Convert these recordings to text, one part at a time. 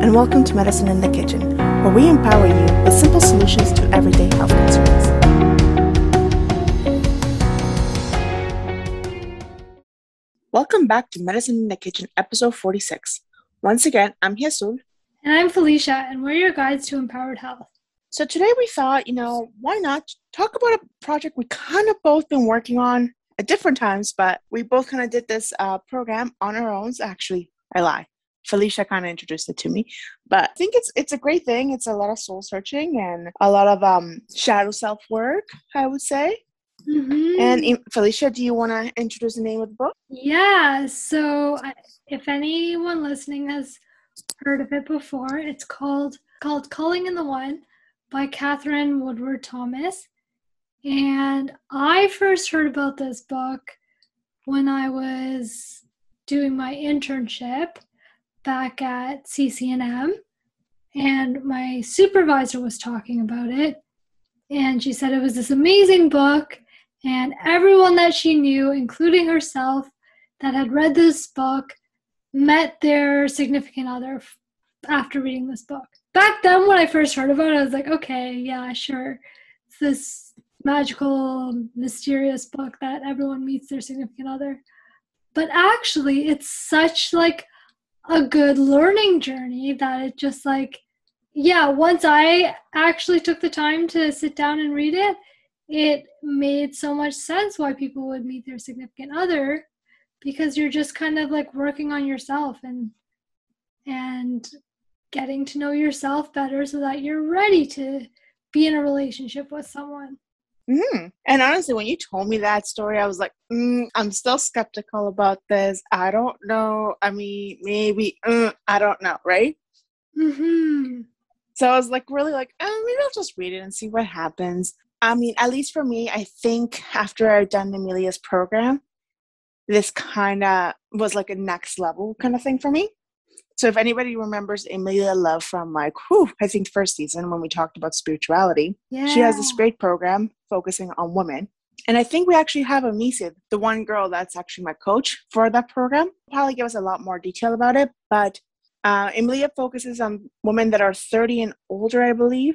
and welcome to Medicine in the Kitchen, where we empower you with simple solutions to everyday health concerns. Welcome back to Medicine in the Kitchen, episode 46. Once again, I'm Hisul. And I'm Felicia, and we're your guides to empowered health. So today we thought, you know, why not talk about a project we kind of both been working on at different times, but we both kind of did this uh, program on our own. Actually, I lie. Felicia kind of introduced it to me, but I think it's it's a great thing. It's a lot of soul searching and a lot of um, shadow self work. I would say. Mm-hmm. And Felicia, do you want to introduce the name of the book? Yeah. So, if anyone listening has heard of it before, it's called called Calling in the One by Katherine Woodward Thomas. And I first heard about this book when I was doing my internship back at CCNM and my supervisor was talking about it and she said it was this amazing book and everyone that she knew including herself that had read this book met their significant other after reading this book. Back then when i first heard about it i was like okay yeah sure. It's this magical mysterious book that everyone meets their significant other. But actually it's such like a good learning journey that it just like yeah once i actually took the time to sit down and read it it made so much sense why people would meet their significant other because you're just kind of like working on yourself and and getting to know yourself better so that you're ready to be in a relationship with someone Mm-hmm. And honestly, when you told me that story, I was like, mm, I'm still skeptical about this. I don't know. I mean, maybe, mm, I don't know, right? Mm-hmm. So I was like, really like, oh, maybe I'll just read it and see what happens. I mean, at least for me, I think after I've done Amelia's program, this kind of was like a next level kind of thing for me. So if anybody remembers Amelia Love from like, whew, I think first season when we talked about spirituality, yeah. she has this great program focusing on women. And I think we actually have Amicia, the one girl that's actually my coach for that program. Probably give us a lot more detail about it. But uh, Emilia focuses on women that are 30 and older, I believe.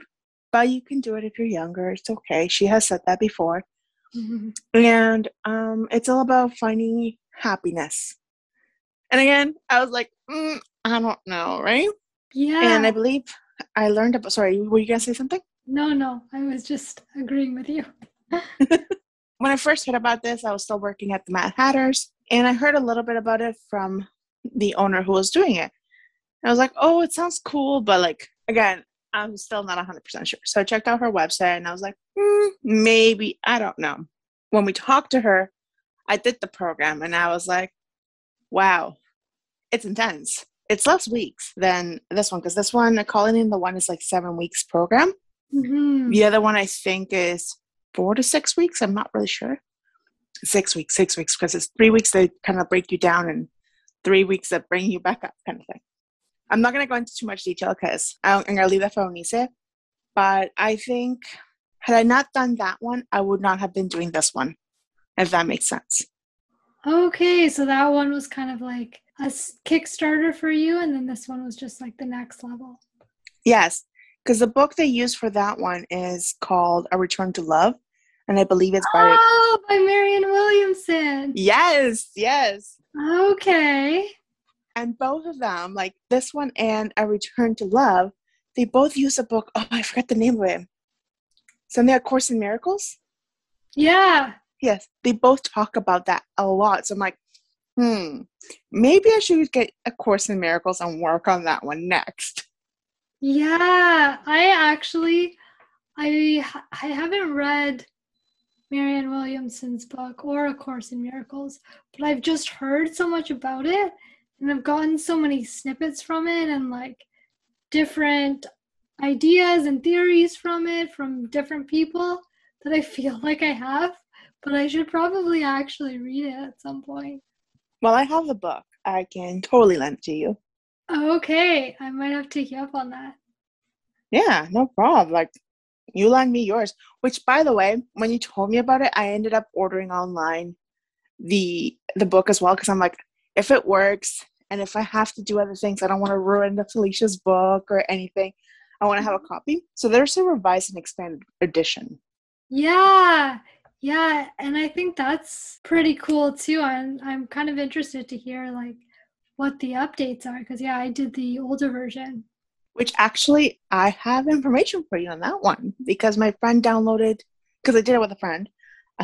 But you can do it if you're younger. It's okay. She has said that before. Mm-hmm. And um, it's all about finding happiness. And again, I was like, mm, I don't know, right? Yeah. And I believe I learned about, sorry, were you going to say something? No, no, I was just agreeing with you. when I first heard about this, I was still working at the Mad Hatters, and I heard a little bit about it from the owner who was doing it. I was like, oh, it sounds cool, but like, again, I'm still not 100% sure. So I checked out her website and I was like, mm, maybe, I don't know. When we talked to her, I did the program and I was like, wow, it's intense it's less weeks than this one because this one calling in the one is like seven weeks program. Mm-hmm. the other one i think is four to six weeks i'm not really sure. Six weeks six weeks because it's three weeks that kind of break you down and three weeks that bring you back up kind of thing. I'm not going to go into too much detail because i'm going to leave that for Onise, but i think had i not done that one i would not have been doing this one if that makes sense. Okay so that one was kind of like a Kickstarter for you, and then this one was just like the next level. Yes, because the book they use for that one is called A Return to Love, and I believe it's by oh by Marianne Williamson. Yes, yes. Okay. And both of them, like this one and A Return to Love, they both use a book. Oh, I forgot the name of it. Something A Course in Miracles. Yeah. Yes, they both talk about that a lot. So I'm like, hmm, maybe I should get a Course in Miracles and work on that one next. Yeah, I actually, I I haven't read Marianne Williamson's book or A Course in Miracles, but I've just heard so much about it, and I've gotten so many snippets from it, and like different ideas and theories from it from different people that I feel like I have, but I should probably actually read it at some point. Well, I have the book. I can totally lend it to you. Okay, I might have to take you up on that. Yeah, no problem. Like, you lend me yours. Which, by the way, when you told me about it, I ended up ordering online the the book as well because I'm like, if it works And if I have to do other things, I don't want to ruin the Felicia's book or anything. I want to have a mm-hmm. copy. So there's a revised and expanded edition. Yeah. Yeah, and I think that's pretty cool too. I'm I'm kind of interested to hear like what the updates are because yeah, I did the older version. Which actually I have information for you on that one because my friend downloaded because I did it with a friend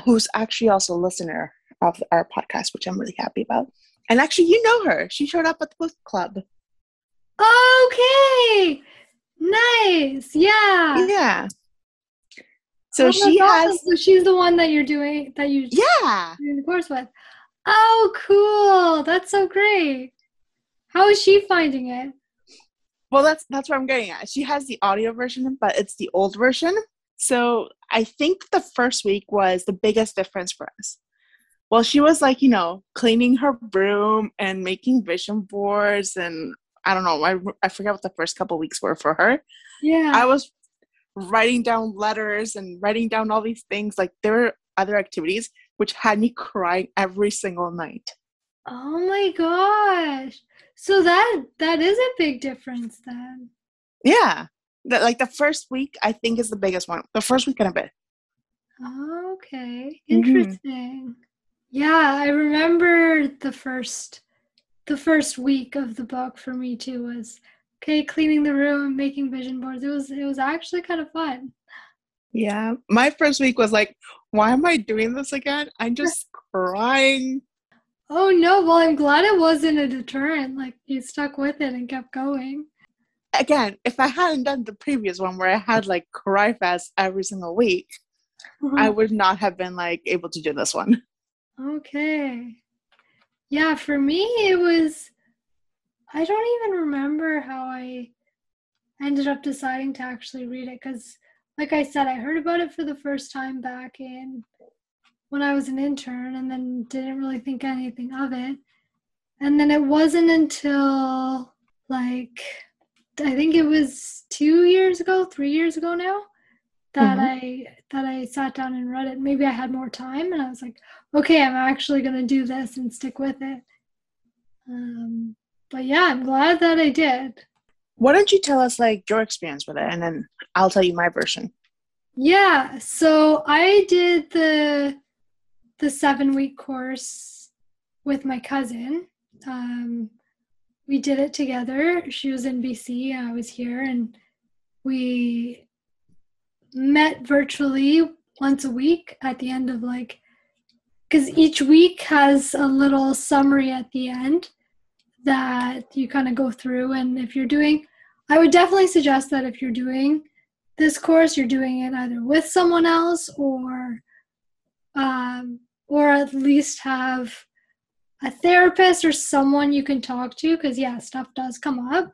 who's actually also a listener of our podcast, which I'm really happy about. And actually, you know her. She showed up at the book club. Okay. Nice. Yeah. Yeah. So oh she has. So she's the one that you're doing that you yeah doing the course with. Oh, cool! That's so great. How is she finding it? Well, that's that's what I'm getting at. She has the audio version, but it's the old version. So I think the first week was the biggest difference for us. Well, she was like, you know, cleaning her room and making vision boards, and I don't know, I I forget what the first couple weeks were for her. Yeah, I was writing down letters and writing down all these things. Like there were other activities which had me crying every single night. Oh my gosh. So that that is a big difference then. Yeah. That like the first week I think is the biggest one. The first week and a bit. Okay. Mm-hmm. Interesting. Mm-hmm. Yeah, I remember the first the first week of the book for me too was okay, cleaning the room, making vision boards. It was it was actually kind of fun. Yeah. My first week was like, why am I doing this again? I'm just crying. Oh no, well I'm glad it wasn't a deterrent. Like you stuck with it and kept going. Again, if I hadn't done the previous one where I had like cry fest every single week, mm-hmm. I would not have been like able to do this one. Okay. Yeah, for me it was I don't even remember how I ended up deciding to actually read it because, like I said, I heard about it for the first time back in when I was an intern and then didn't really think anything of it. And then it wasn't until like I think it was two years ago, three years ago now, that mm-hmm. I that I sat down and read it. Maybe I had more time and I was like, okay, I'm actually gonna do this and stick with it. Um, but yeah, I'm glad that I did. Why don't you tell us like your experience with it and then I'll tell you my version. Yeah, so I did the the 7 week course with my cousin. Um we did it together. She was in BC, I was here and we met virtually once a week at the end of like because each week has a little summary at the end that you kind of go through. And if you're doing, I would definitely suggest that if you're doing this course, you're doing it either with someone else or, um, or at least have a therapist or someone you can talk to because yeah, stuff does come up.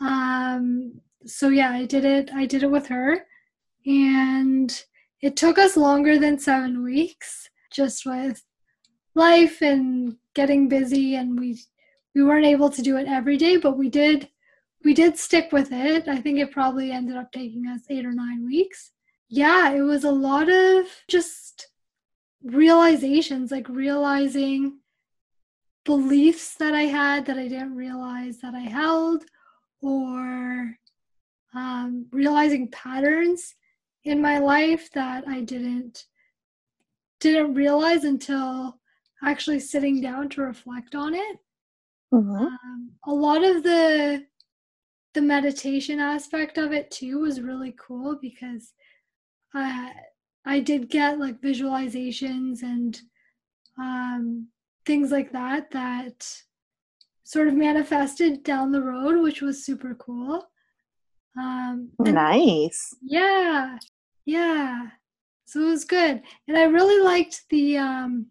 Um, so yeah, I did it. I did it with her, and it took us longer than seven weeks, just with life and getting busy, and we we weren't able to do it every day, but we did we did stick with it. I think it probably ended up taking us 8 or 9 weeks. Yeah, it was a lot of just realizations, like realizing beliefs that I had that I didn't realize that I held or um, realizing patterns in my life that I didn't didn't realize until actually sitting down to reflect on it Mm-hmm. Um, a lot of the the meditation aspect of it too was really cool because I I did get like visualizations and um, things like that that sort of manifested down the road, which was super cool. Um, nice. Yeah, yeah. So it was good, and I really liked the um,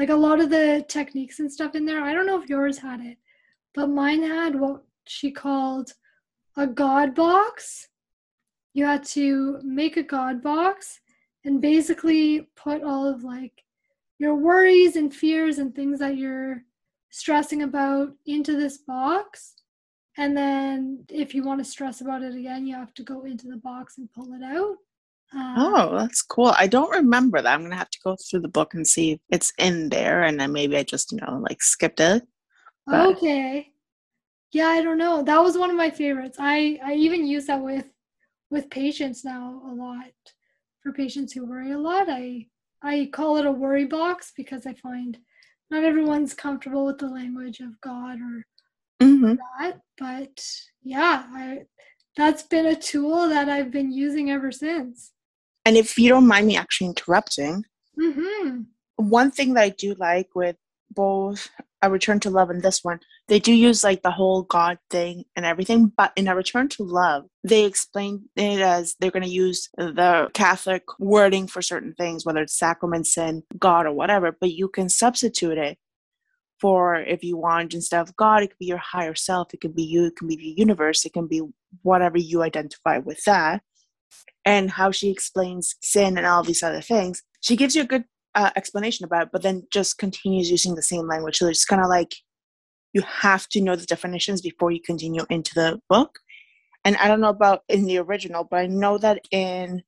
like a lot of the techniques and stuff in there. I don't know if yours had it, but mine had what she called a God box. You had to make a God box and basically put all of like your worries and fears and things that you're stressing about into this box. And then if you want to stress about it again, you have to go into the box and pull it out. Um, oh, that's cool. I don't remember that. I'm gonna have to go through the book and see if it's in there, and then maybe I just you know like skipped it. But Okay. Yeah, I don't know. That was one of my favorites. I I even use that with with patients now a lot. For patients who worry a lot, I I call it a worry box because I find not everyone's comfortable with the language of God or Mhm. that. But yeah, I that's been a tool that I've been using ever since. And if you don't mind me actually interrupting, Mm-hmm. one thing that I do like with both A Return to Love and this one, they do use like the whole God thing and everything, but in A Return to Love, they explain it as they're going to use the Catholic wording for certain things, whether it's sacraments and God or whatever, but you can substitute it for if you want instead of God, it could be your higher self, it could be you, it can be the universe, it can be whatever you identify with that. And how she explains sin and all these other things, she gives you a good uh, explanation about it, but then just continues using the same language. So it's kind of like you have to know the definitions before you continue into the book. And I don't know about in the original, but I know that in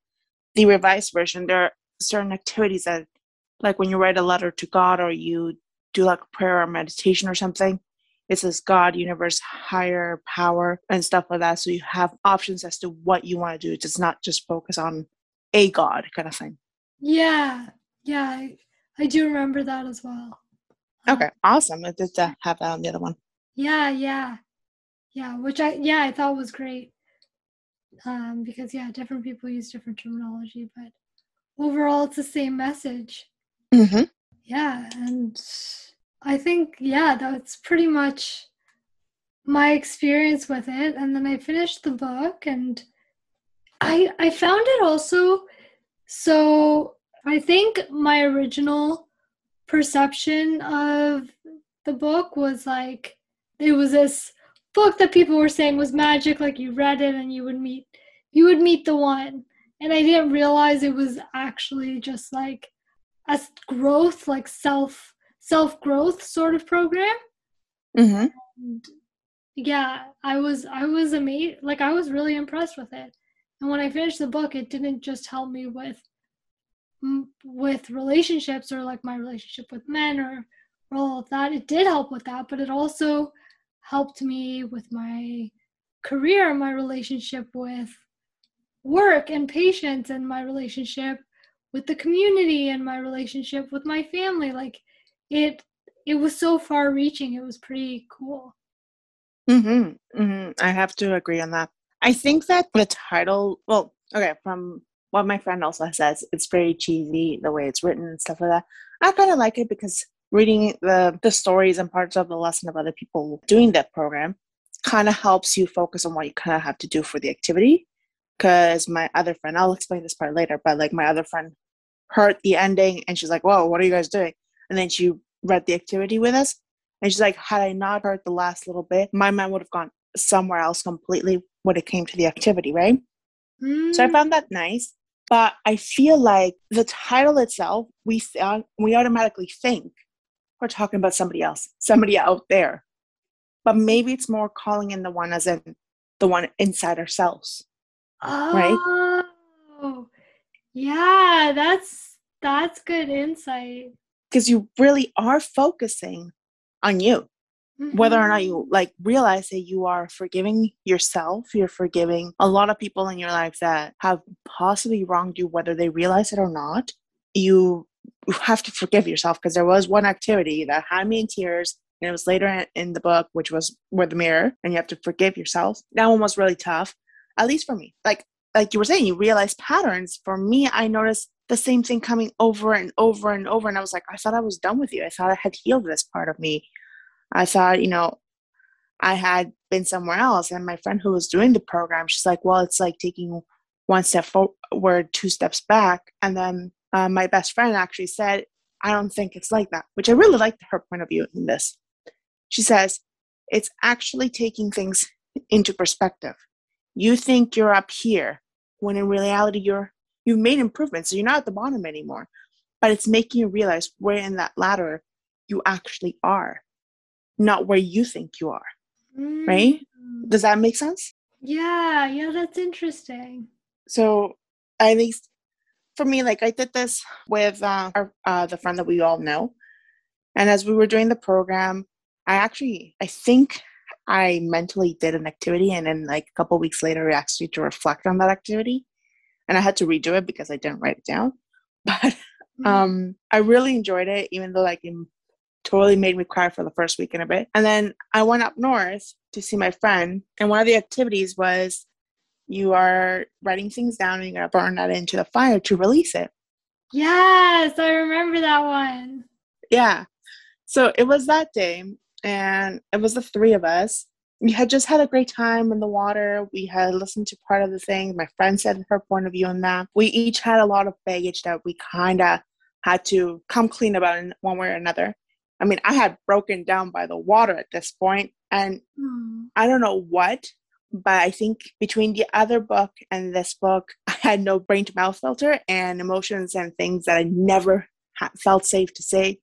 the revised version, there are certain activities that, like when you write a letter to God or you do like a prayer or meditation or something, it says God, universe, higher power, and stuff like that. So you have options as to what you want to do. It does not just focus on a God kind of thing. Yeah. Yeah. I, I do remember that as well. Okay, awesome. It's just to have that on the other one. Yeah, yeah, yeah. Which I yeah I thought was great. Um, because yeah, different people use different terminology, but overall it's the same message. Mm-hmm. Yeah, and I think yeah that's pretty much my experience with it. And then I finished the book, and I I found it also. So I think my original perception of the book was like it was this book that people were saying was magic like you read it and you would meet you would meet the one and i didn't realize it was actually just like a growth like self self growth sort of program. Mm-hmm. and yeah i was i was amazed like i was really impressed with it. And when i finished the book it didn't just help me with with relationships or like my relationship with men or, or all of that. It did help with that but it also helped me with my career my relationship with work and patience and my relationship with the community and my relationship with my family. Like it it was so far reaching it was pretty cool Mm-hmm. Mm-hmm. I have to agree on that. I think that the title, well, okay, from what my friend also says, it's very cheesy the way it's written and stuff like that. I kind of like it because reading the the stories and parts of the lesson of other people doing that program kind of helps you focus on what you kind of have to do for the activity. Because my other friend, I'll explain this part later, but like my other friend heard the ending and she's like, "Whoa, what are you guys doing?" And then she read the activity with us, and she's like, "Had I not heard the last little bit, my mind would have gone somewhere else completely when it came to the activity, right?" So I Mm, found that nice, but I feel like the title itself, we th- we automatically think we're talking about somebody else, somebody out there, but maybe it's more calling in the one as in the one inside ourselves, right? oh yeah that's that's good insight Because you really are focusing on you. whether or not you Mhm. like realize that you are forgiving yourself, you're forgiving a lot of people in your life that have possibly wronged you, whether they realize it or not. You you have to forgive yourself because there was one activity that had me in tears, and it was later in, in the book, which was with the mirror, and you have to forgive yourself. That one was really tough, at least for me. Like like you were saying, you realize patterns. For me, I noticed the same thing coming over and over and over, and I was like, I thought I was done with you. I thought I had healed this part of me. I thought, you know, I had been somewhere else. And my friend who was doing the program, she's like, well, it's like taking one step forward, two steps back. And then uh, my best friend actually said, I don't think it's like that, which I really liked her point of view in this. She says, it's actually taking things into perspective. You think you're up here when in reality you're you've made improvements, so you're not at the bottom anymore. But it's making you realize where in that ladder you actually are, not where you think you are. right? Mm. Does that make sense? yeah yeah that's interesting So at least for me, like I did this with uh, our, uh, the friend that we all know, and as we were doing the program, I actually, I think I mentally did an activity and then like a couple weeks later I asked you to reflect on that activity. And I had to redo it because I didn't write it down. But Mm-hmm. um I really enjoyed it, even though like it totally made me cry for the first week and a bit. And then I went up north to see my friend, and one of the activities was you are writing things down and you're gonna burn that into the fire to release it. Yes, I remember that one. Yeah. So it was that day, and it was the three of us. We had just had a great time in the water. We had listened to part of the thing. My friend said her point of view on that. We each had a lot of baggage that we kind of had to come clean about in one way or another. I mean, I had broken down by the water at this point, and Hmm. I don't know what, but I think between the other book and this book, I had no brain to mouth filter, and emotions and things that I never ha- felt safe to say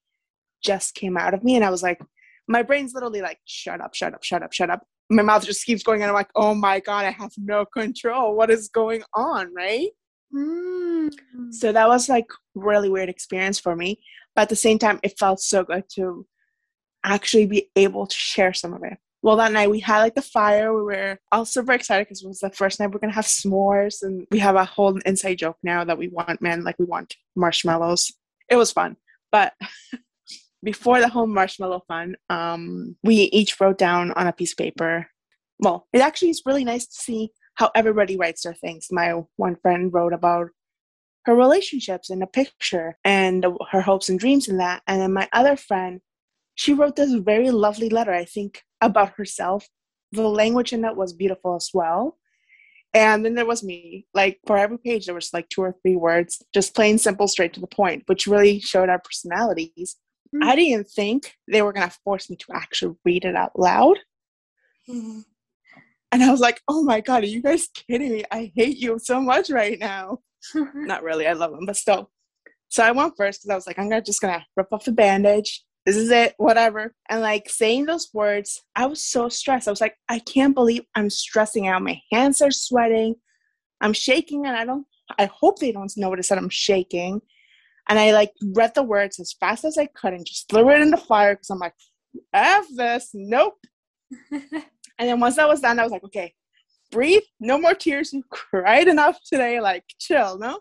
just came out of me. And I was like, my brain's literally like, shut up, shut up, shut up, shut up. My mouth just keeps going, and I'm like, oh my God, I have no control. What is going on, right? Mm. So that was like really weird experience for me. But at the same time, it felt so good to actually be able to share some of it. Well, that night we had like the fire. We were all super excited because it was the first night we're gonna have s'mores, and we have a whole inside joke now that we want men like we want marshmallows. It was fun, but before the whole marshmallow fun, um, we each wrote down on a piece of paper. Well, it actually is really nice to see how everybody writes their things. My one friend wrote about her relationships in a picture and her hopes and dreams in that. And then my other friend, she wrote this very lovely letter, I think, about herself. The language in it was beautiful as well. And then there was me. Like for every page, there was like two or three words, just plain simple, straight to the point, which really showed our personalities. Mm. I didn't think they were going to force me to actually read it out loud. Mm. And I was like, oh my God, are you guys kidding me? I hate you so much right now. Not really, I love them, but still. So I went first because I was like, I'm gonna just gonna rip off the bandage. This is it, whatever. And like saying those words, I was so stressed. I was like, I can't believe I'm stressing out. My hands are sweating. I'm shaking, and I don't. I hope they don't notice that I said I'm shaking. And I like read the words as fast as I could and just threw it in the fire because I'm like, F this, nope. And then once that was done, I was like, okay, breathe, no more tears. You cried enough today, like chill, no?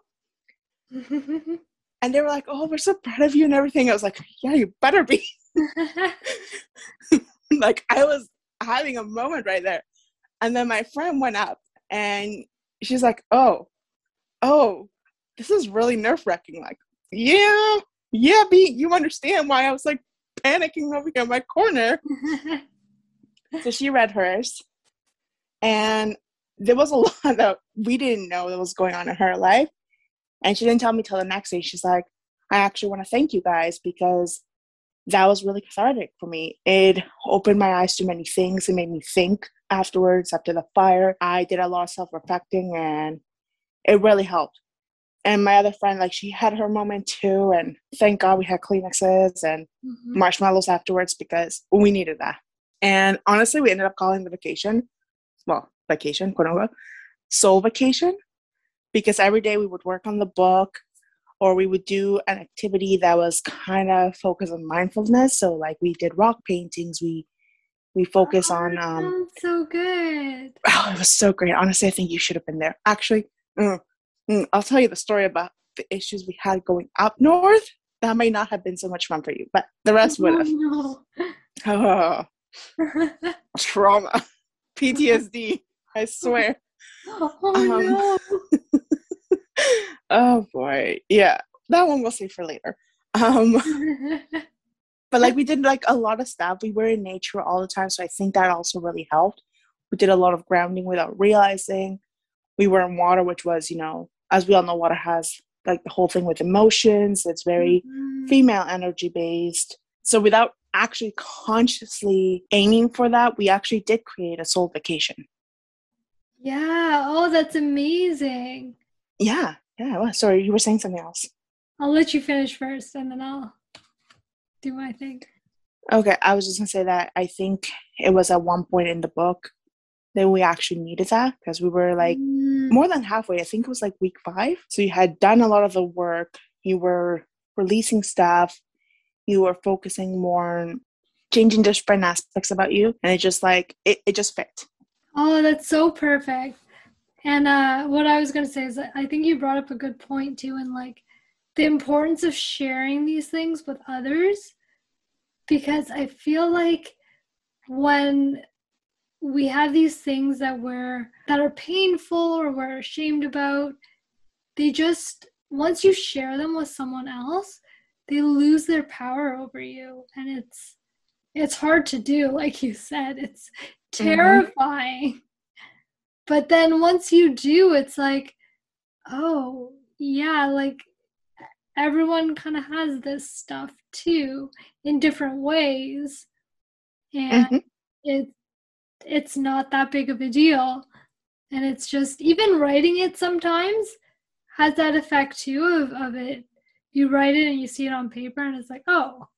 And they were like, oh, we're so proud of you and everything. I was like, yeah, you better be. like I was having a moment right there. And then my friend went up and she's like, oh, oh, this is really nerve wracking. Like, yeah, yeah, B, you understand why I was like panicking over here in my corner. So she read hers, and there was a lot that we didn't know that was going on in her life. And she didn't tell me till the next day. She's like, I actually want to thank you guys because that was really cathartic for me. It opened my eyes to many things. It made me think afterwards, after the fire. I did a lot of self reflecting and it really helped. And my other friend, like, she had her moment too. And thank God we had Kleenexes and Mhm. marshmallows afterwards because we needed that. And honestly, we ended up calling the vacation, well, vacation, quote unquote, soul vacation, because every day we would work on the book or we would do an activity that was kind of focused on mindfulness. So, like, we did rock paintings, we we focus Oh, on um so good. oh it was so great honestly i think you should have been there actually mm, i'll tell you the story about the issues we had going up north. That may not have been so much fun for you but the rest would have. Oh, oh trauma ptsd i swear. Oh Um, no. oh boy. Yeah that one we'll save for later. Um but like we did like a lot of stuff. We were in nature all the time so i think that also really helped. We did a lot of grounding without realizing. We were in water which was you know as we all know water has like the whole thing with emotions it's very Mhm. female energy based so without actually consciously aiming for that we actually did create a soul vacation Yeah. Oh, that's amazing. yeah yeah well, sorry you were saying something else I'll let you finish first and then I'll do my thing. Okay, I was just gonna say that I think it was at one point in the book that we actually needed that because we were like Mm, more than halfway. I think it was like week five. So you had done a lot of the work, you were releasing stuff, you were focusing more on changing different aspects about you and it just like it, it just fit. Oh that's so perfect. And uh what i was going to say is that i think you brought up a good point too and like the importance of sharing these things with others because i feel like when we have these things that we're that are painful or we're ashamed about they just once you share them with someone else they lose their power over you and it's it's hard to do like you said it's mm-hmm. terrifying mm-hmm. but then once you do it's like oh yeah like everyone kind of has this stuff too in different ways and mm-hmm. it it's not that big of a deal. And it's just even writing it sometimes has that effect too of, of it. You write it and you see it on paper and it's like oh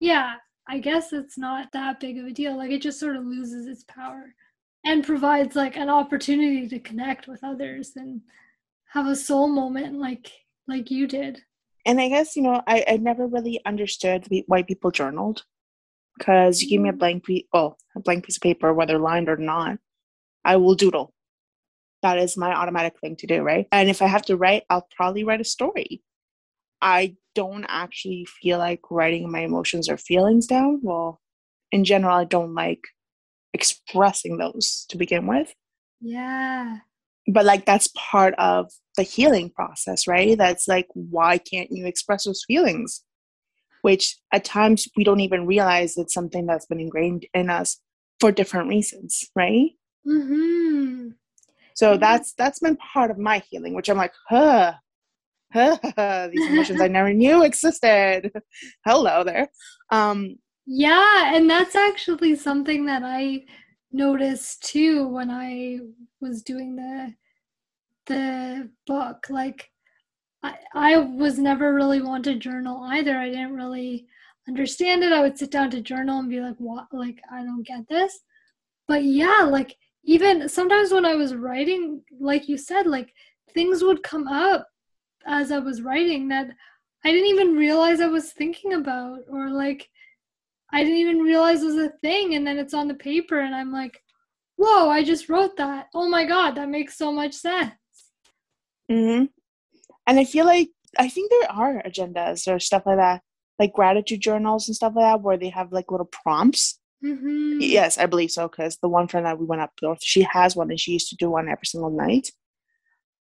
yeah i guess it's not that big of a deal. Like it just sort of loses its power and provides like an opportunity to connect with others and have a soul moment like like you did. And i guess you know i, I never really understood why people journaled because you give me a blank piece oh a blank piece of paper whether lined or not i will doodle. That is my automatic thing to do right? And if i have to write i'll probably write a story. I don't actually feel like writing my emotions or feelings down. Well in general i don't like expressing those to begin with. Yeah. But like that's part of the healing process right? That's like why can't you express those feelings which at times we don't even realize it's something that's been ingrained in us for different reasons, right? Mm-hmm. So mm-hmm. that's that's been part of my healing, which I'm like, huh, huh these emotions I never knew existed. Hello there. Um, yeah, and that's actually something that I noticed too when I was doing the the book. Like I, was never really one to journal either. I didn't really understand it. I would sit down to journal and be like, what? Like, I don't get this. But yeah, like, even sometimes when I was writing, like you said, like, things would come up as I was writing that I didn't even realize I was thinking about, or like, I didn't even realize was a thing. And then it's on the paper, and I'm like, whoa, I just wrote that. Oh my God, that makes so much sense. Mm-hmm. And I feel like I think there are agendas or stuff like that, like gratitude journals and stuff like that, where they have like little prompts. Mm-hmm. Yes, I believe so. Because the one friend that we went up north, she has one, and she used to do one every single night.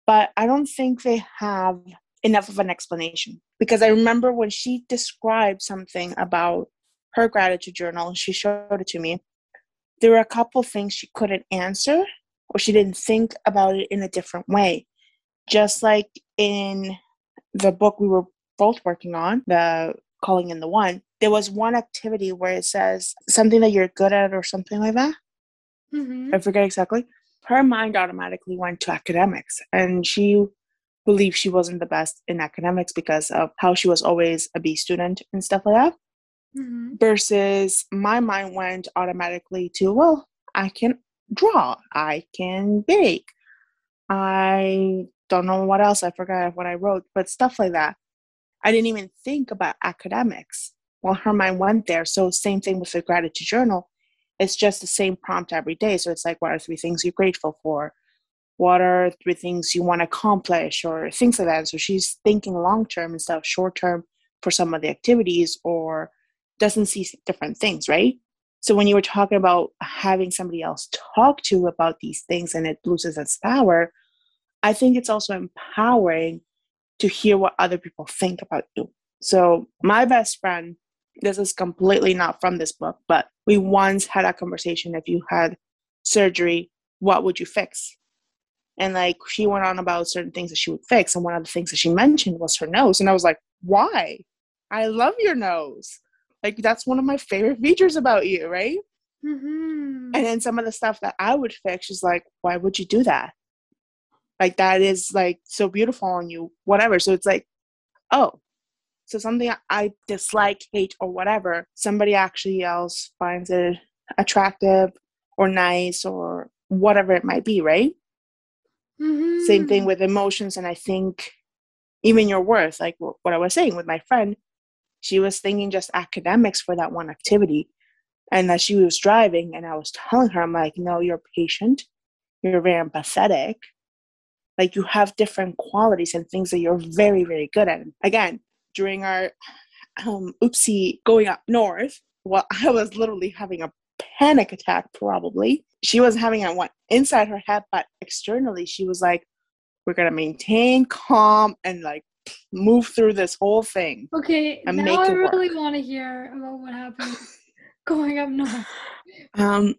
But I don't think they have enough of an explanation because I remember when she described something about her gratitude journal, she showed it to me. There were a couple things she couldn't answer, or she didn't think about it in a different way just like in the book we were both working on, the calling in the one, there was one activity where it says something that you're good at or something like that. Mm-hmm. I forget exactly. Her mind automatically went to academics, and she believed she wasn't the best in academics because of how she was always a B student and stuff like that. Mm-hmm. Versus my mind went automatically to, well, I can draw, I can bake, I don't know what else. I forgot what I wrote, but stuff like that. I didn't even think about academics. Well, her mind went there. So same thing with the gratitude journal. It's just the same prompt every day. So it's like, what are three things you're grateful for? What are three things you want to accomplish or things like that? So she's thinking long term instead of short term for some of the activities or doesn't see different things, right? So when you were talking about having somebody else talk to about these things and it loses its power, I think it's also empowering to hear what other people think about you. So, my best friend, this is completely not from this book, but we once had a conversation if you had surgery, what would you fix? And like she went on about certain things that she would fix. And one of the things that she mentioned was her nose. And I was like, why? I love your nose. Like that's one of my favorite features about you, right? Mm-hmm. And then some of the stuff that I would fix is like, why would you do that? Like that is like so beautiful on you whatever so it's like oh so something i dislike hate or whatever somebody actually else finds it attractive or nice or whatever it might be right mm-hmm. same thing with emotions and i think even your worth like what i was saying with my friend she was thinking just academics for that one activity And that she was driving, and I was telling her, I'm like, no, you're patient, you're very empathetic. Like you have different qualities and things that you're very, very good at. Again, during our um, oopsie going up north, well, I was literally having a panic attack, probably. She was having a one inside her head, but externally, she was like, we're going to maintain calm and like move through this whole thing. Okay, and now I really want to hear about what happened going up north. Um,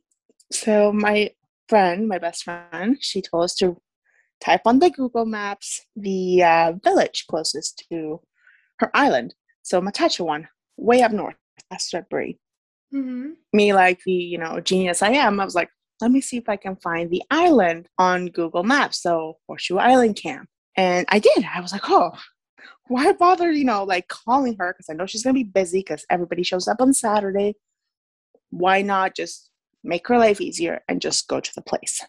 so my friend, my best friend, she told us to type on the Google Maps the uh, village closest to her island. So Matachewan, way up north, that's Sudbury. Mm-hmm. Me, like the you know genius I am, I was like, let me see if I can find the island on Google Maps. So Horseshoe Island Camp, and I did. I was like, oh, why bother, you know, like calling her because I know she's gonna be busy because everybody shows up on Saturday. Why not just make her life easier and just go to the place?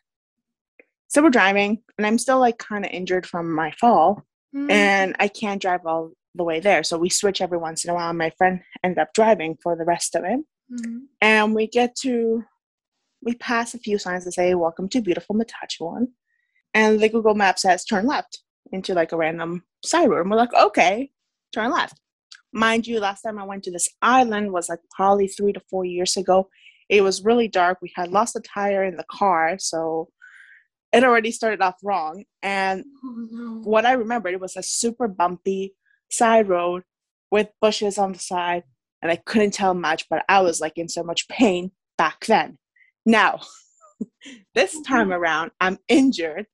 So we're driving, and I'm still like kind of injured from my fall, mm-hmm. and I can't drive all the way there. So we switch every once in a while. My friend ended up driving for the rest of it, mm-hmm. and we get to we pass a few signs that say "Welcome to beautiful Matachewan," and the Google Map says turn left into like a random side road. And we're like, okay, turn left. Mind you, last time I went to this island was like probably three to four years ago. It was really dark. We had lost a tire in the car, so it already started off wrong. And oh, no. what I remember, it was a super bumpy side road with bushes on the side, and I couldn't tell much, but I was like in so much pain back then. Now, this time mm-hmm. around, I'm injured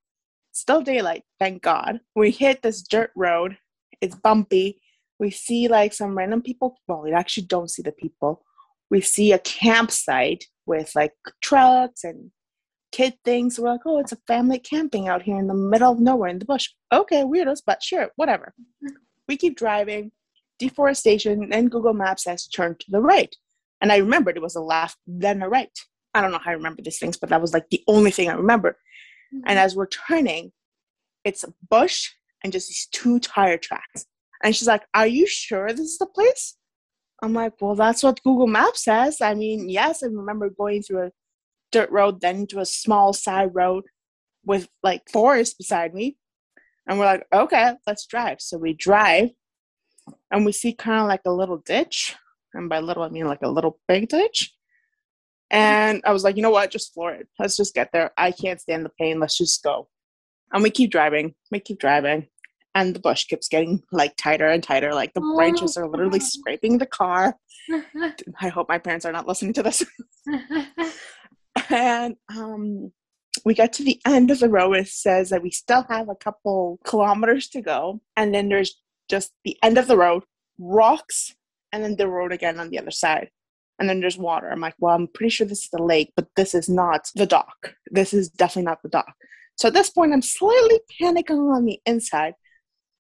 still daylight, thank God. We hit this dirt road. It's bumpy. We see like some random people. Well, we actually don't see the people. We see a campsite with like trucks and kid things. We're like, oh, it's a family camping out here in the middle of nowhere in the bush. Okay, weirdos, but sure, whatever. We keep driving. Deforestation, and Google Maps says turn to the right. And I remembered it was a left, then a right. I don't know how I remember these things, but that was like the only thing I remember. Mm-hmm. And as we're turning, it's a bush and just these two tire tracks. And she's like, Are you sure this is the place? I'm like, Well, that's what Google Maps says. I mean, yes, I remember going through a dirt road, then to a small side road with like forest beside me. And we're like, Okay, let's drive. So we drive and we see kind of like a little ditch. And by little, I mean like a little big ditch. And I was like, you know what? Just floor it. Let's just get there. I can't stand the pain. Let's just go. And we keep driving. We keep driving. And the bush keeps getting like tighter and tighter. Like the oh, branches are literally oh. scraping the car. I hope my parents are not listening to this. and um, we got to the end of the road. It says that we still have a couple kilometers to go. And then there's just the end of the road, rocks, and then the road again on the other side and then there's water. I'm like, well, I'm pretty sure this is the lake, but this is not the dock. This is definitely not the dock. So at this point, I'm slightly panicking on the inside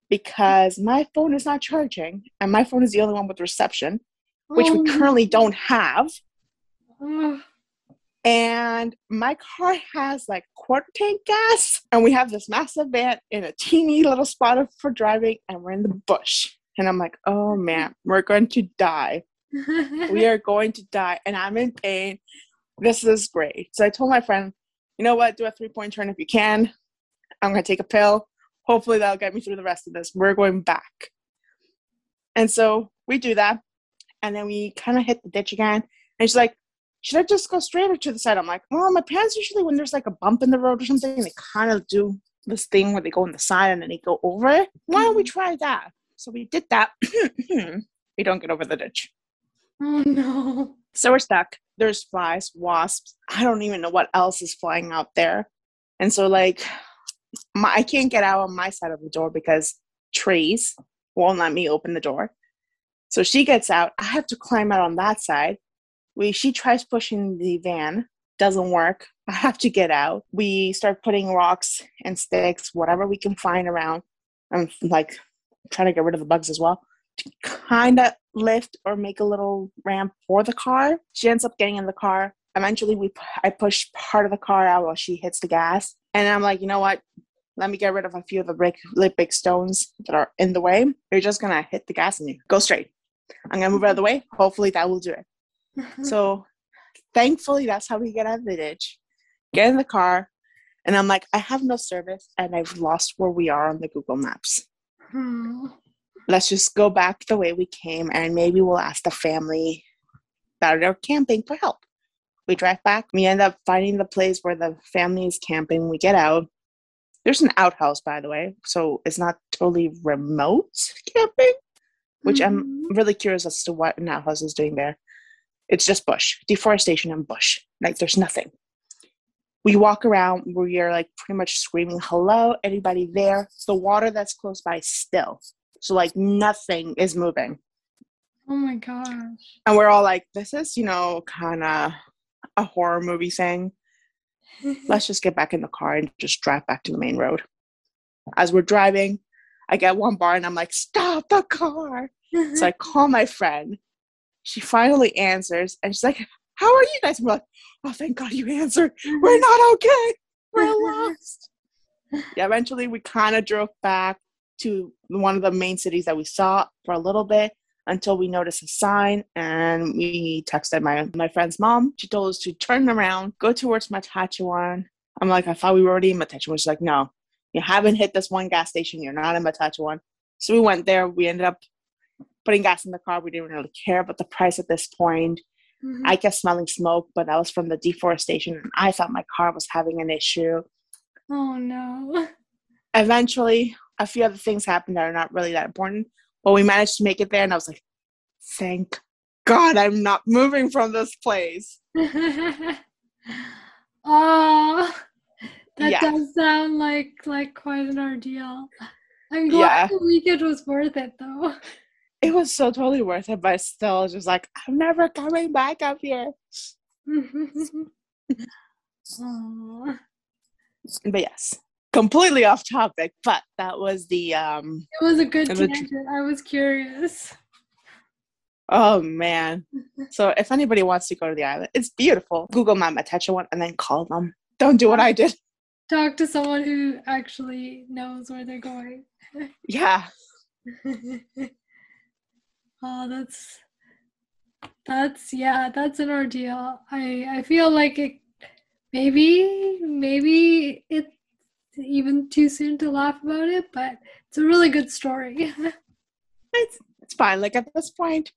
because my phone is not charging, and my phone is the only one with reception, which oh. we currently don't have. And my car has like quarter tank gas, and we have this massive van in a teeny little spot for driving, and we're in the bush. And I'm like, oh man, we're going to die we are going to die and I'm in pain. This is great. So I told my friend, you know what, do a three point turn if you can. I'm going to take a pill. Hopefully that'll get me through the rest of this. We're going back. And so we do that. And then we kind of hit the ditch again. And she's like, should I just go straight or to the side? I'm like, well, my parents usually, when there's like a bump in the road or something, they kind of do this thing where they go on the side and then they go over it. Why don't we mm-hmm. try that? So we did that. we don't get over the ditch. Oh no. So we're stuck. There's flies, wasps. I don't even know what else is flying out there. And so, like, my, I can't get out on my side of the door because trees won't let me open the door. So she gets out. I have to climb out on that side. We she tries pushing the van, doesn't work. I have to get out. We start putting rocks and sticks, whatever we can find around. I'm like trying to get rid of the bugs as well to kind of lift or make a little ramp for the car. She ends up getting in the car. Eventually, we I push part of the car out while she hits the gas, and I'm like, you know what? Let me get rid of a few of the big, big stones that are in the way. You're just gonna hit the gas and you go straight. I'm gonna move out of the way. Hopefully, that will do it. So thankfully, that's how we get out of the ditch. Get in the car, and I'm like, I have no service, and I've lost where we are on the Google Maps. Hmm. Let's just go back the way we came, and maybe we'll ask the family that are camping for help. We drive back. We end up finding the place where the family is camping. We get out. There's an outhouse, by the way, so it's not totally remote camping, which I'm Mhm. really curious as to what an outhouse is doing there. It's just bush, deforestation and bush. Like there's nothing. We walk around. We are like pretty much screaming, "Hello, anybody there?" The water that's close by still, so like nothing is moving Oh my gosh. and we're all like, this is, you know, kind of a horror movie thing. Mm-hmm. Let's just get back in the car and just drive back to the main road. As we're driving, I get one bar and I'm like, stop the car. Mm-hmm. So I call my friend. She finally answers and she's like, how are you guys? And we're like, oh, thank God you answered. We're mm-hmm. not okay. We're lost. Yeah, eventually we kind of drove back to one of the main cities that we saw for a little bit until we noticed a sign and we texted my my friend's mom. She told us to turn around, go towards Matachewan. I'm like, I thought we were already in Matachewan. She's like, no, you haven't hit this one gas station. You're not in Matachewan. So we went there. We ended up putting gas in the car. We didn't really care about the price at this point. Mhm. I kept smelling smoke, but that was from the deforestation. And I thought my car was having an issue. oh no. Eventually, a few other things happened that are not really that important, but we managed to make it there. And I was like, thank God I'm not moving from this place. oh, that Yeah. does sound like like quite an ordeal. I'm glad Yeah. the weekend was worth it though. It was so totally worth it, but still, just like, I'm never coming back up here. But yes, completely off topic, but that was the, um, It was a good tr- tangent. I was curious. oh man. So if anybody wants to go to the island, it's beautiful. Google Map Matachewan and then call them. Don't do what I did. Talk to someone who actually knows where they're going. Yeah. oh, that's that's yeah, that's an ordeal. I I feel like it maybe maybe it's even too soon to laugh about it, but it's a really good story. it's it's fine. Like at this point,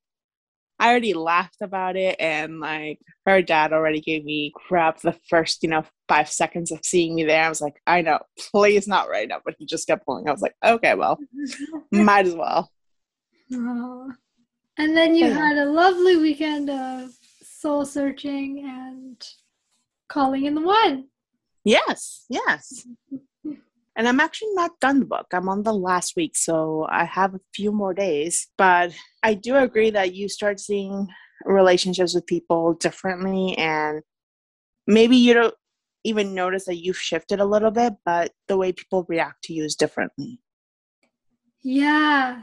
I already laughed about it, and like her dad already gave me crap the first, you know, five seconds of seeing me there. I was like, I know, please not right now. But he just kept pulling. I was like, okay, well, might as well. Aw. And then you Yeah. had a lovely weekend of soul searching and calling in the one. Yes, yes. And I'm actually not done the book. I'm on the last week, so I have a few more days. But I do agree that you start seeing relationships with people differently, and maybe you don't even notice that you've shifted a little bit, but the way people react to you is differently. Yeah.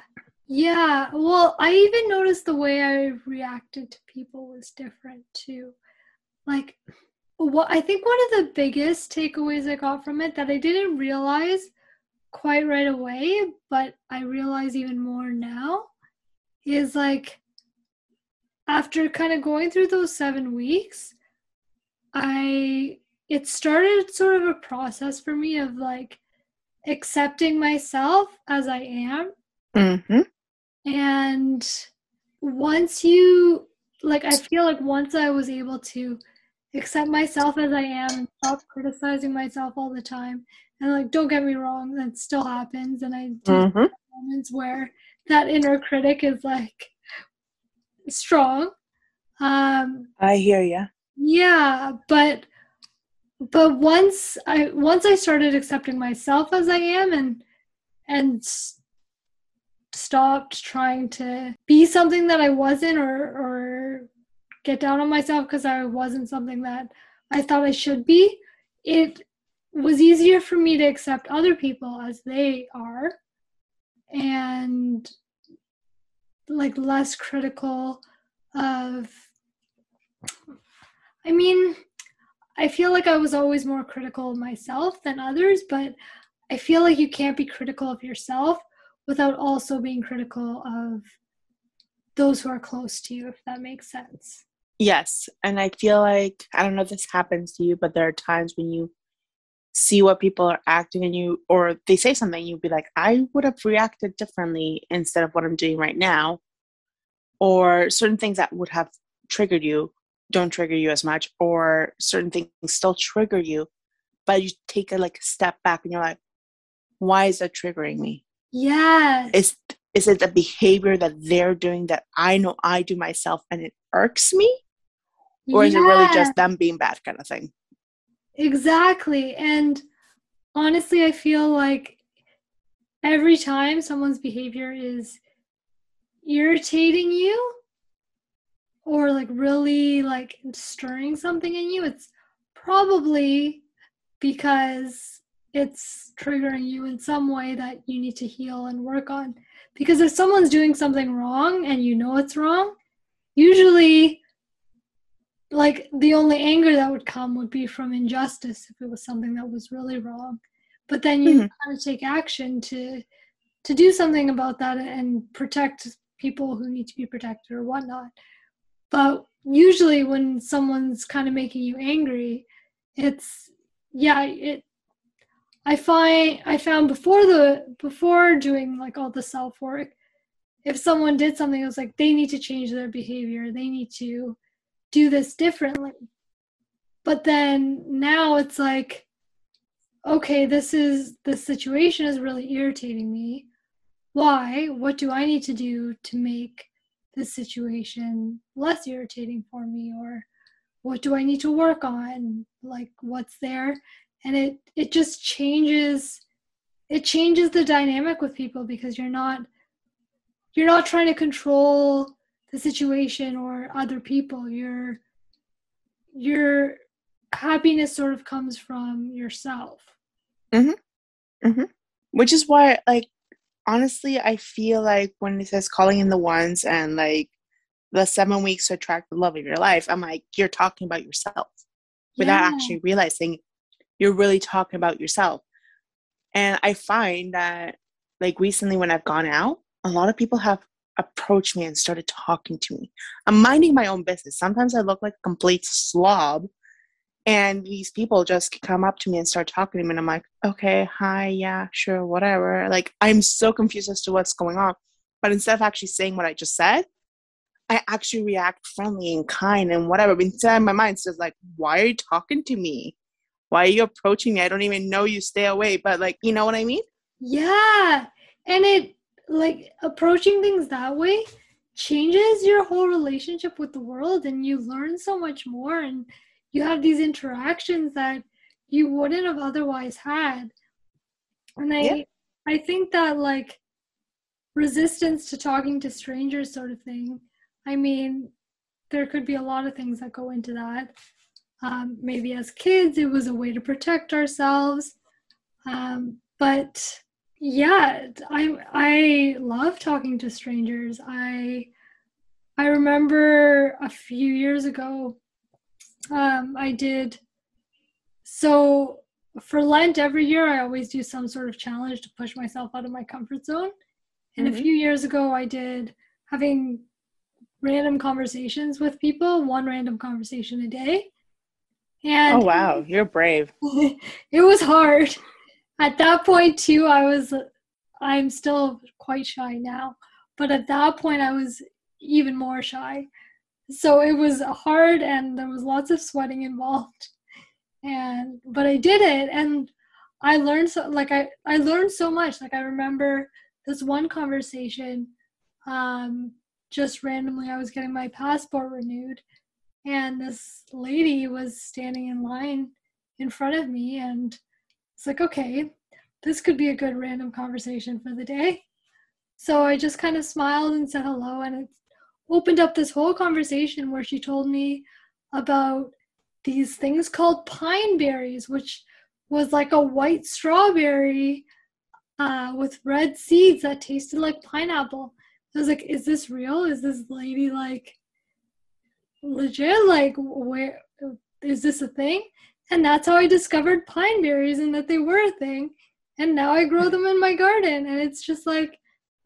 Yeah. Well, I even noticed the way I reacted to people was different too. Like what I think one of the biggest takeaways I got from it that I didn't realize quite right away, but I realize even more now is like after kind of going through those 7 weeks, I it started sort of a process for me of like accepting myself as I am Mm-hmm. And once you like i feel like once i was able to accept myself as i am and stop criticizing myself all the time and like don't get me wrong that still happens and i do Mm-hmm. moments where that inner critic is like strong um I hear you. yeah but but once i once i started accepting myself as i am and and stopped trying to be something that i wasn't or or get down on myself because i wasn't something that i thought i should be it was easier for me to accept other people as they are and like less critical of I mean, I feel like I was always more critical of myself than others, but I feel like you can't be critical of yourself without also being critical of those who are close to you, if that makes sense. Yes. And I feel like, I don't know if this happens to you, but there are times when you see what people are acting and you, or they say something, you'd be like, I would have reacted differently instead of what I'm doing right now. Or certain things that would have triggered you don't trigger you as much, or certain things still trigger you, but you take a like step back and you're like, why is that triggering me? Yes. Is is it the behavior that they're doing that I know I do myself and it irks me? Or is it really just them being bad kind of thing? Exactly. And honestly, I feel like every time someone's behavior is irritating you or like really like stirring something in you, it's probably because it's triggering you in some way that you need to heal and work on. Because if someone's doing something wrong and you know it's wrong, usually like the only anger that would come would be from injustice if it was something that was really wrong but then you mm-hmm. kind of take action to to do something about that and protect people who need to be protected or whatnot but usually when someone's kind of making you angry it's yeah it i find i found before the before doing like all the self work if someone did something it was like they need to change their behavior they need to do this differently. But then now it's like, okay, this is the situation is really irritating me. Why? What do I need to do to make this situation less irritating for me? Or what do I need to work on? Like what's there? And it it just changes it changes the dynamic with people because you're not you're not trying to control the situation or other people your your happiness sort of comes from yourself mm-hmm. Mm-hmm. which is why like honestly i feel like when it says calling in the ones and like the seven weeks to attract the love of your life i'm like you're talking about yourself without yeah. actually realizing you're really talking about yourself and i find that like recently when i've gone out a lot of people have approached me and started talking to me. I'm minding my own business. Sometimes I look like a complete slob. And these people just come up to me and start talking to me. And I'm like, okay, hi, yeah, sure, whatever. Like, I'm so confused as to what's going on. But instead of actually saying what I just said, I actually react friendly and kind and whatever. Inside my mind, it's just like, why are you talking to me? Why are you approaching me? I don't even know you. Stay away. But like, you know what I mean? Yeah. And it like approaching things that way changes your whole relationship with the world and you learn so much more and you have these interactions that you wouldn't have otherwise had and i yeah. i think that like resistance to talking to strangers sort of thing i mean there could be a lot of things that go into that um, maybe as kids it was a way to protect ourselves. Um, but yeah i i love talking to strangers. I i remember a few years ago um i did so for lent every year i always do some sort of challenge to push myself out of my comfort zone. And mm-hmm. a few years ago i did having random conversations with people one random conversation a day and oh wow. You're brave. it was hard. At that point too i was i'm still quite shy now but at that point i was even more shy. So it was hard and there was lots of sweating involved. And but i did it and i learned so like i i learned so much. Like i remember this one conversation um just randomly i was getting my passport renewed and this lady was standing in line in front of me and it's like, okay, this could be a good random conversation for the day. So I just kind of smiled and said hello, and it opened up this whole conversation where she told me about these things called pine berries, which was like a white strawberry uh, with red seeds that tasted like pineapple. I was like, is this real? Is this lady like legit? Like, where is this a thing? And that's how I discovered pine berries and that they were a thing. And now I grow them in my garden. And it's just like,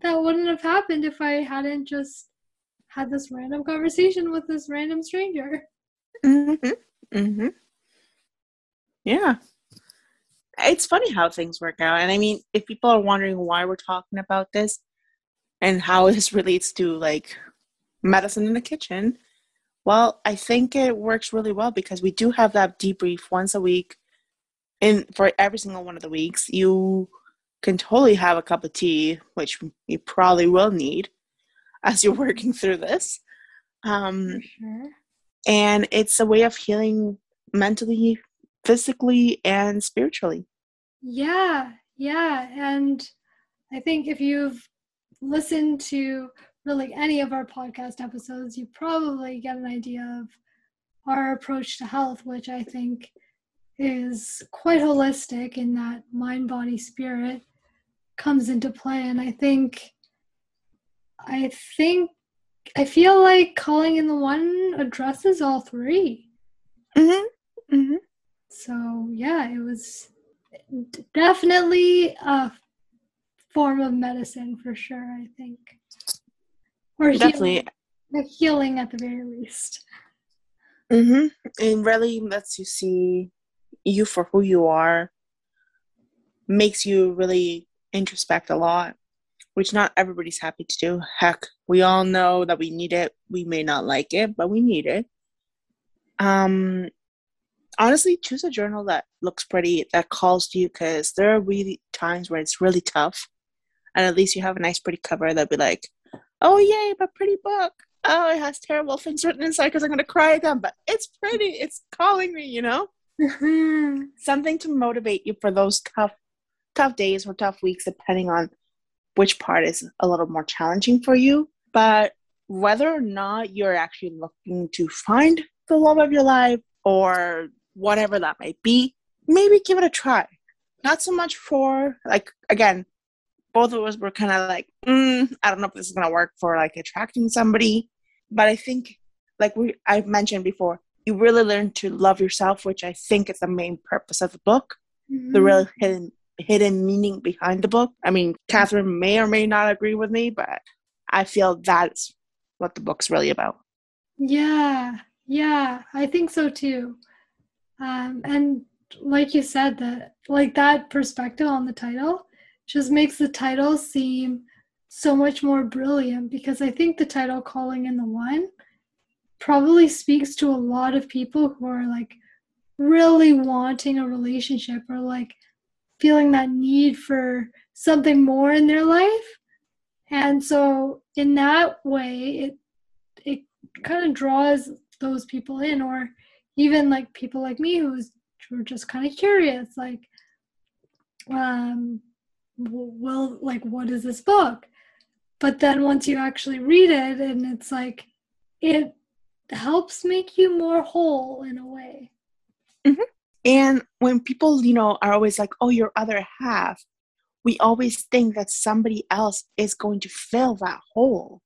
that wouldn't have happened if I hadn't just had this random conversation with this random stranger. Mm-hmm. Mm-hmm. Yeah. It's funny how things work out. And I mean, if people are wondering why we're talking about this and how this relates to like medicine in the kitchen, well, I think it works really well because we do have that debrief once a week. And for every single one of the weeks, you can totally have a cup of tea, which you probably will need as you're working through this. Um, sure. And it's a way of healing mentally, physically, and spiritually. Yeah, yeah. And I think if you've listened to really any of our podcast episodes, you probably get an idea of our approach to health, which I think is quite holistic in that mind, body, spirit comes into play. And I think, I think, I feel like calling in the one addresses all 3 Mm-hmm. Mm-hmm. So yeah, it was definitely a form of medicine for sure. I think, or definitely healing, healing at the very least. Mm-hmm. It really lets you see you for who you are. Makes you really introspect a lot, which not everybody's happy to do. Heck, we all know that we need it. We may not like it, but we need it. Um, honestly, choose a journal that looks pretty, that calls to you, because there are really times where it's really tough, and at least you have a nice, pretty cover that'd be like, "Oh yay, my pretty book." Oh, it has terrible things written inside because I'm gonna cry again, but it's pretty. It's calling me, you know. Mm-hmm. Something to motivate you for those tough tough days or tough weeks, depending on which part is a little more challenging for you. But whether or not you're actually looking to find the love of your life or whatever that might be, maybe give it a try. Not so much for, like, again, both of us were kind of like, mm, I don't know if this is going to work for like attracting somebody. But I think, like we I've mentioned before, you really learn to love yourself, which I think is the main purpose of the book. Mm-hmm. The real hidden hidden meaning behind the book. I mean, Katherine may or may not agree with me, but I feel that's what the book's really about. Yeah, yeah, I think so too. Um, and like you said, that like that perspective on the title just makes the title seem so much more brilliant because I think the title "Calling in the One" probably speaks to a lot of people who are like really wanting a relationship or like feeling that need for something more in their life. And so in that way it it kind of draws those people in or even like people like me who's who are just kind of curious like um well like what is this book but then once you actually read it and it's like it helps make you more whole in a way mm-hmm. And when people, you know, are always like, oh, your other half, we always think that somebody else is going to fill that hole.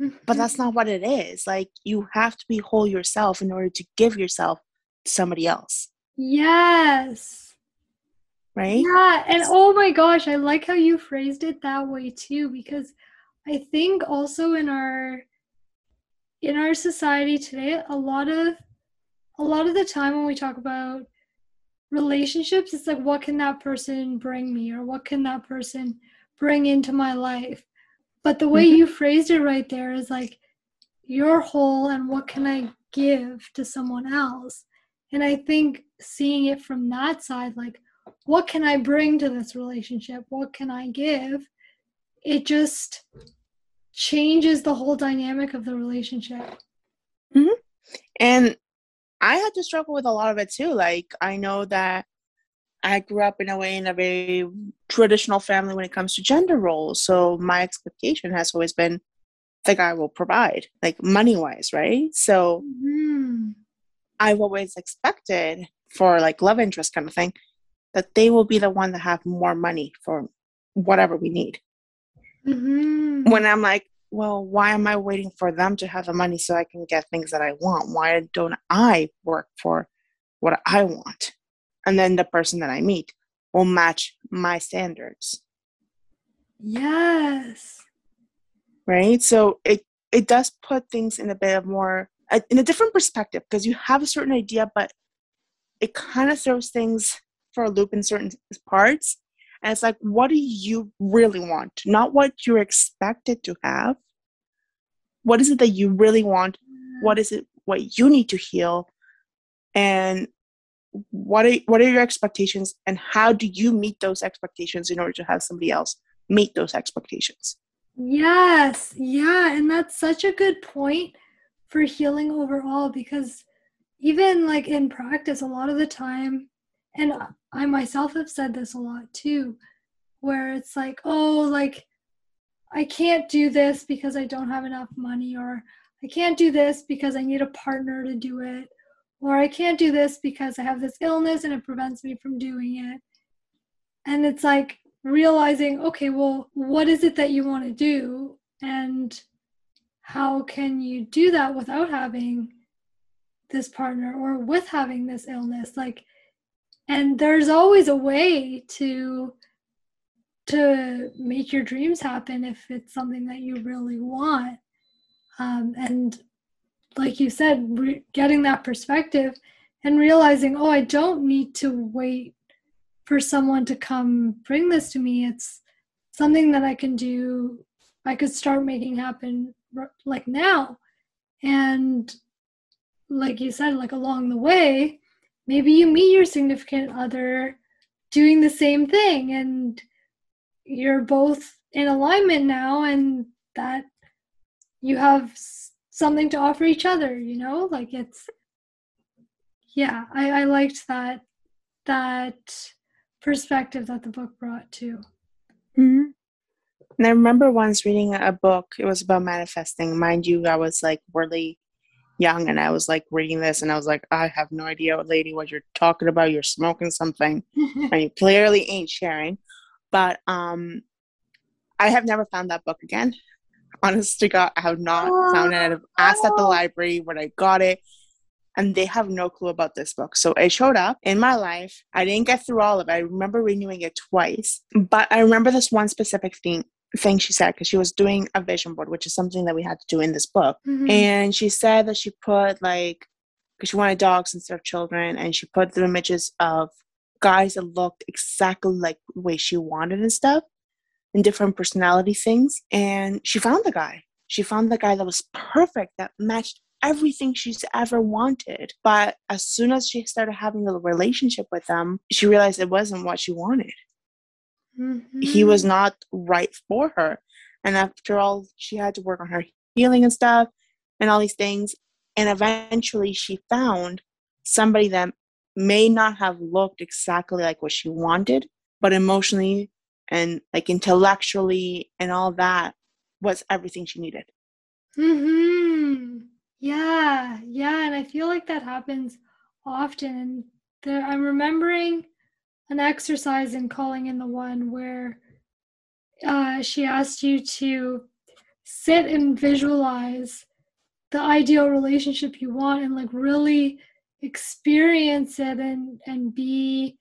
Mm-hmm. But that's not what it is. Like, you have to be whole yourself in order to give yourself to somebody else. Yes. Right? Yeah. And oh my gosh, I like how you phrased it that way too, because I think also in our in our society today, a lot of a lot of the time when we talk about relationships, it's like, what can that person bring me or what can that person bring into my life? But the way mm-hmm. you phrased it right there is like, you're whole and what can I give to someone else? And I think seeing it from that side, like, what can I bring to this relationship? What can I give? It just changes the whole dynamic of the relationship. Mm-hmm. And I had to struggle with a lot of it too. Like I know that I grew up in a way in a very traditional family when it comes to gender roles. So my expectation has always been the guy will provide, like money wise, right? So mm-hmm. I've always expected for like love interest kind of thing that they will be the one that have more money for whatever we need. Mm-hmm. When I'm like, well, why am I waiting for them to have the money so I can get things that I want? Why don't I work for what I want? And then the person that I meet will match my standards. Yes. Right? So it it does put things in a bit of more uh, in a different perspective because you have a certain idea, but it kind of throws things for a loop in certain parts. And it's like, what do you really want? Not what you're expected to have. What is it that you really want? What is it what you need to heal? And what are what are your expectations and how do you meet those expectations in order to have somebody else meet those expectations? Yes, yeah, and that's such a good point for healing overall because even like in practice a lot of the time and I myself have said this a lot too, where it's like, oh, like I can't do this because I don't have enough money, or I can't do this because I need a partner to do it, or I can't do this because I have this illness and it prevents me from doing it. And it's like realizing, okay, well, what is it that you want to do? And how can you do that without having this partner or with having this illness? Like, and there's always a way to to make your dreams happen if it's something that you really want. Um, and like you said re- getting that perspective and realizing oh i don't need to wait for someone to come bring this to me. It's something that i can do. I could start making happen like now. And like you said like along the way maybe you meet your significant other doing the same thing and you're both in alignment now and that you have something to offer each other you know? Like it's yeah i i liked that that perspective that the book brought too. Mm-hmm. and i remember once reading a book it was about manifesting. Mind you i was like really young and I was like reading this and I was like, I have no idea what lady what you're talking about. You're smoking something and you clearly ain't sharing. But um I have never found that book again. Honest to God, I have not oh, found it. I've asked at the library when I got it, and they have no clue about this book. So it showed up in my life. I didn't get through all of it. I remember renewing it twice, but I remember this one specific thing thing she said because she was doing a vision board, which is something that we had to do in this book. Mm-hmm. And she said that she put like because she wanted dogs instead of children, and she put the images of guys that looked exactly like the way she wanted and stuff, and different personality things. And she found the guy. She found the guy that was perfect, that matched everything she's ever wanted. But as soon as she started having a relationship with them, she realized it wasn't what she wanted. Mm-hmm. He was not right for her. And after all, she had to work on her healing and stuff and all these things. And eventually she found somebody that may not have looked exactly like what she wanted, but emotionally and like intellectually and all that was everything she needed. Hmm. Yeah. Yeah. And I feel like that happens often. There, I'm remembering an exercise in calling in the one where uh, she asked you to sit and visualize the ideal relationship you want and like really experience it and and be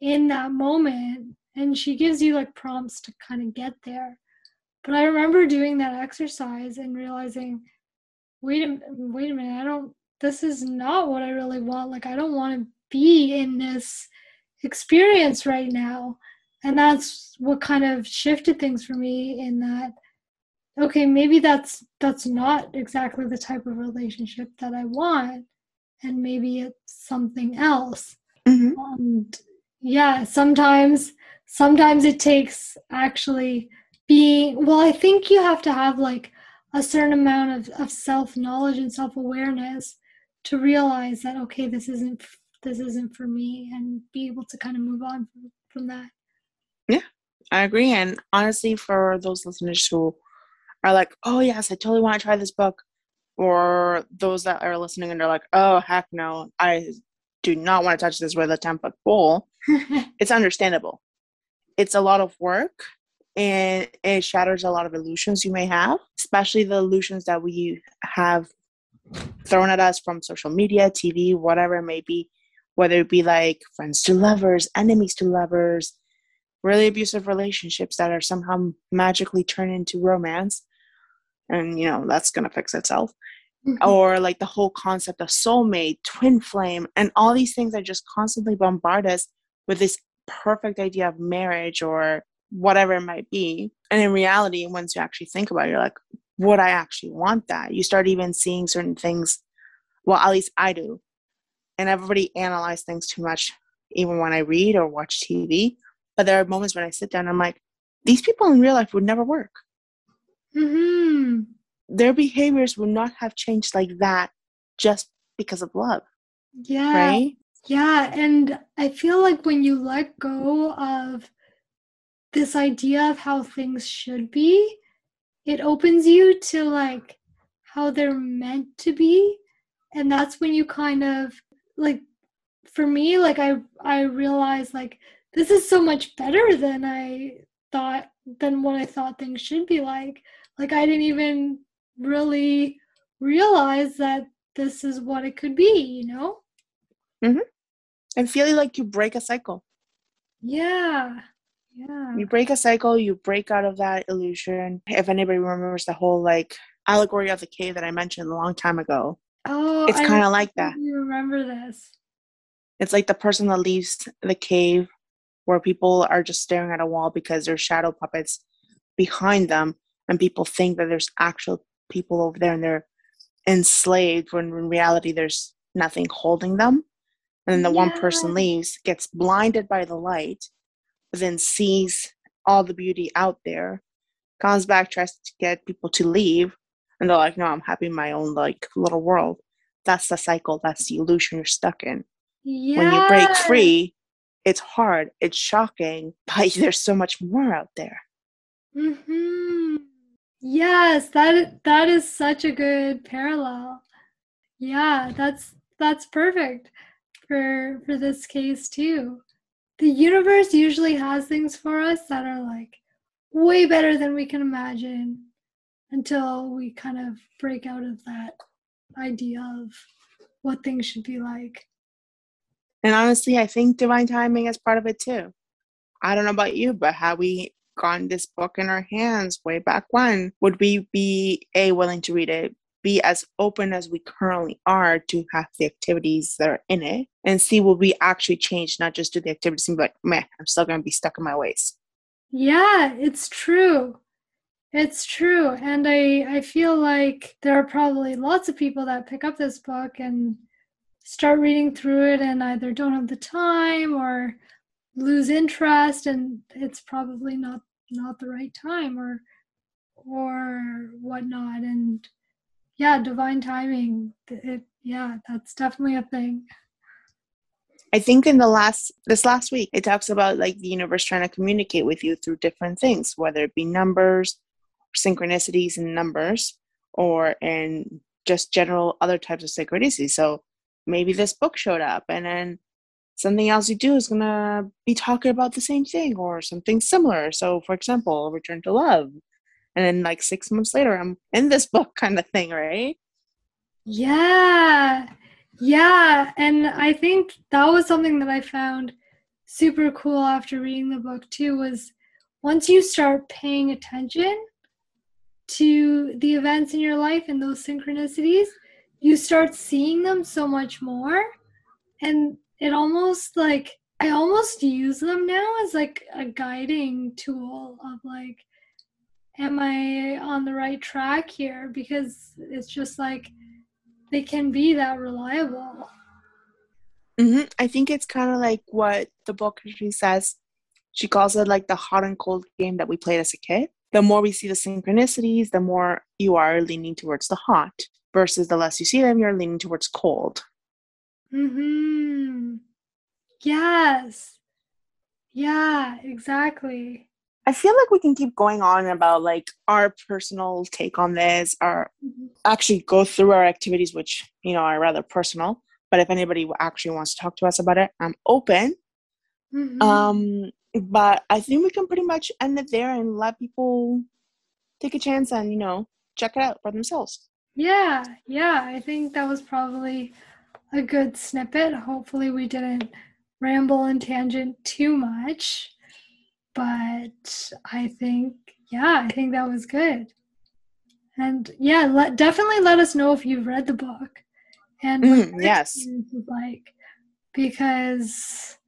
in that moment. And she gives you like prompts to kind of get there. But i remember doing that exercise and realizing wait a wait a minute i don't this is not what i really want. Like i don't want to be in this experience right now and that's what kind of shifted things for me in that okay maybe that's that's not exactly the type of relationship that i want and maybe it's something else mm-hmm. and yeah sometimes sometimes it takes actually being well i think you have to have like a certain amount of, of self knowledge and self awareness to realize that okay this isn't this isn't for me and be able to kind of move on from, from that. Yeah, I agree. And honestly, for those listeners who are like, oh, yes, I totally want to try this book, or those that are listening and they're like, oh, heck no, I do not want to touch this with a 10 foot pole, it's understandable. It's a lot of work and it shatters a lot of illusions you may have, especially the illusions that we have thrown at us from social media, TV, whatever it may be whether it be like friends to lovers, enemies to lovers, really abusive relationships that are somehow magically turned into romance. and you know that's gonna fix itself. Mhm. Or like the whole concept of soulmate, twin flame, and all these things that just constantly bombard us with this perfect idea of marriage or whatever it might be. And in reality, once you actually think about it, you're like, would I actually want that? You start even seeing certain things. Well, at least I do. And everybody analyze things too much, even when I read or watch TV. But there are moments when I sit down and I'm like, these people in real life would never work. Mhm. Their behaviors would not have changed like that just because of love, Yeah. right? Yeah, and I feel like when you let go of this idea of how things should be, it opens you to like how they're meant to be. And that's when you kind of like for me like I I realized like this is so much better than I thought than what I thought things should be like. Like I didn't even really realize that this is what it could be, you know? mm-hmm. And feeling like you break a cycle. Yeah. Yeah. You break a cycle, you break out of that illusion. If anybody remembers the whole like allegory of the cave that I mentioned a long time ago, Oh, it's kind of like that. You remember this? It's like the person that leaves the cave where people are just staring at a wall because there's shadow puppets behind them, and people think that there's actual people over there and they're enslaved when in reality there's nothing holding them. And then the one person leaves, gets blinded by the light, but then sees all the beauty out there, comes back, tries to get people to leave, and they're like, No, I'm happy in my own like little world. That's the cycle, that's the illusion you're stuck in Yeah. when you break free, it's hard, it's shocking, but there's so much more out there. hmm Yes, that that is such a good parallel. Yeah, that's that's perfect for for this case too. The universe usually has things for us that are like way better than we can imagine until we kind of break out of that idea of what things should be like. And honestly, I think divine timing is part of it too. I don't know about you, but had we gotten this book in our hands way back when, would we be A, willing to read it, be as open as we currently are to have the activities that are in it, and see will we actually change, not just do the activities and be like, man, I'm still gonna be stuck in my ways. Yeah, it's true. It's true. And I I feel like there are probably lots of people that pick up this book and start reading through it and either don't have the time or lose interest and it's probably not not the right time or or whatnot and yeah divine timing it, yeah that's definitely a thing I think in the last this last week it talks about like the universe trying to communicate with you through different things, whether it be numbers, synchronicities in numbers, or in just general other types of synchronicities. So maybe this book showed up and then something else you do is gonna be talking about the same thing or something similar. So for example, return to love. And then like six months later I'm in this book kind of thing, right? Yeah. Yeah. And I think that was something that I found super cool after reading the book too was once you start paying attention to the events in your life and those synchronicities, you start seeing them so much more. And it almost like I almost use them now as like a guiding tool of like, am I on the right track here? Because it's just like they can be that reliable. hmm I think it's kind of like what the book she says. She calls it like the hot and cold game that we played as a kid. The more we see the synchronicities, the more you are leaning towards the hot, versus the less you see them, you're leaning towards cold. Hmm. Yes. Yeah. Exactly. I feel like we can keep going on about like our personal take on this, or actually go through our activities, which you know are rather personal. But if anybody actually wants to talk to us about it, I'm open. Mhm. Um, but I think we can pretty much end it there and let people take a chance and you know check it out for themselves. Yeah, yeah, I think that was probably a good snippet. Hopefully, we didn't ramble and tangent too much, but I think, yeah, I think that was good. And yeah, let, definitely let us know if you've read the book and mm, yes, like because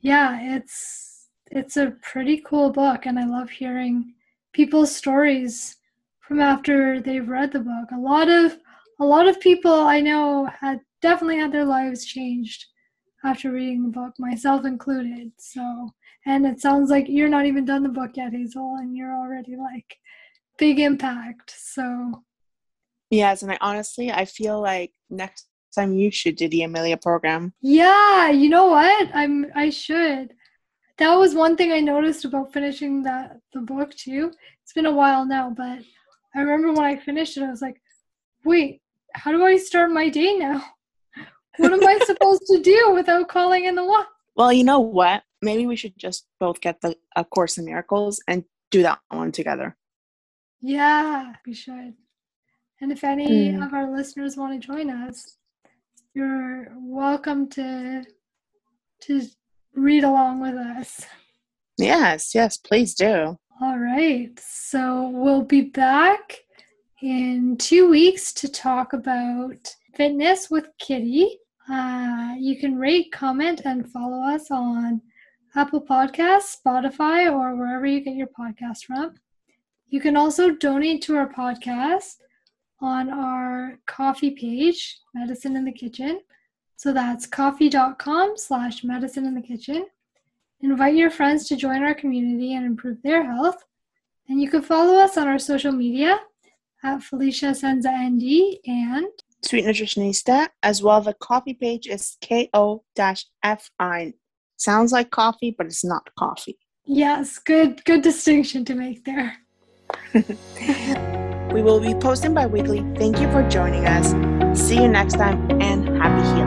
yeah, it's it's a pretty cool book, and I love hearing people's stories from after they've read the book. A lot of a lot of people I know had definitely had their lives changed after reading the book, myself included. So, and it sounds like you're not even done the book yet, Hazel, and you're already like big impact. So, yes, and I honestly I feel like next time you should do the Amelia program. Yeah, you know what? I'm I should. That was one thing I noticed about finishing that the book too. It's been a while now, but I remember when I finished it, I was like, wait, how do I start my day now? What am I supposed to do without calling in the one? Well, you know what? Maybe we should just both get the A Course in Miracles and do that one together. Yeah, we should. And if any mm. of our listeners want to join us, you're welcome to to read along with us. Yes, yes, please do. All right. So we'll be back in two weeks to talk about fitness with Kitty. Uh, you can rate, comment, and follow us on Apple Podcasts, Spotify, or wherever you get your podcast from. You can also donate to our podcast on our Ko-fi page, Medicine in the Kitchen. So that's ko-fi.com slash medicine in the kitchen. Invite your friends to join our community and improve their health. And you can follow us on our social media at Felicia Senza ND and Sweet Nutritionista, as well. The coffee page is ko-fi. Sounds like coffee, but it's not coffee. Yes, good good distinction to make there. We will be posting bi weekly. Thank you for joining us. See you next time and happy healing.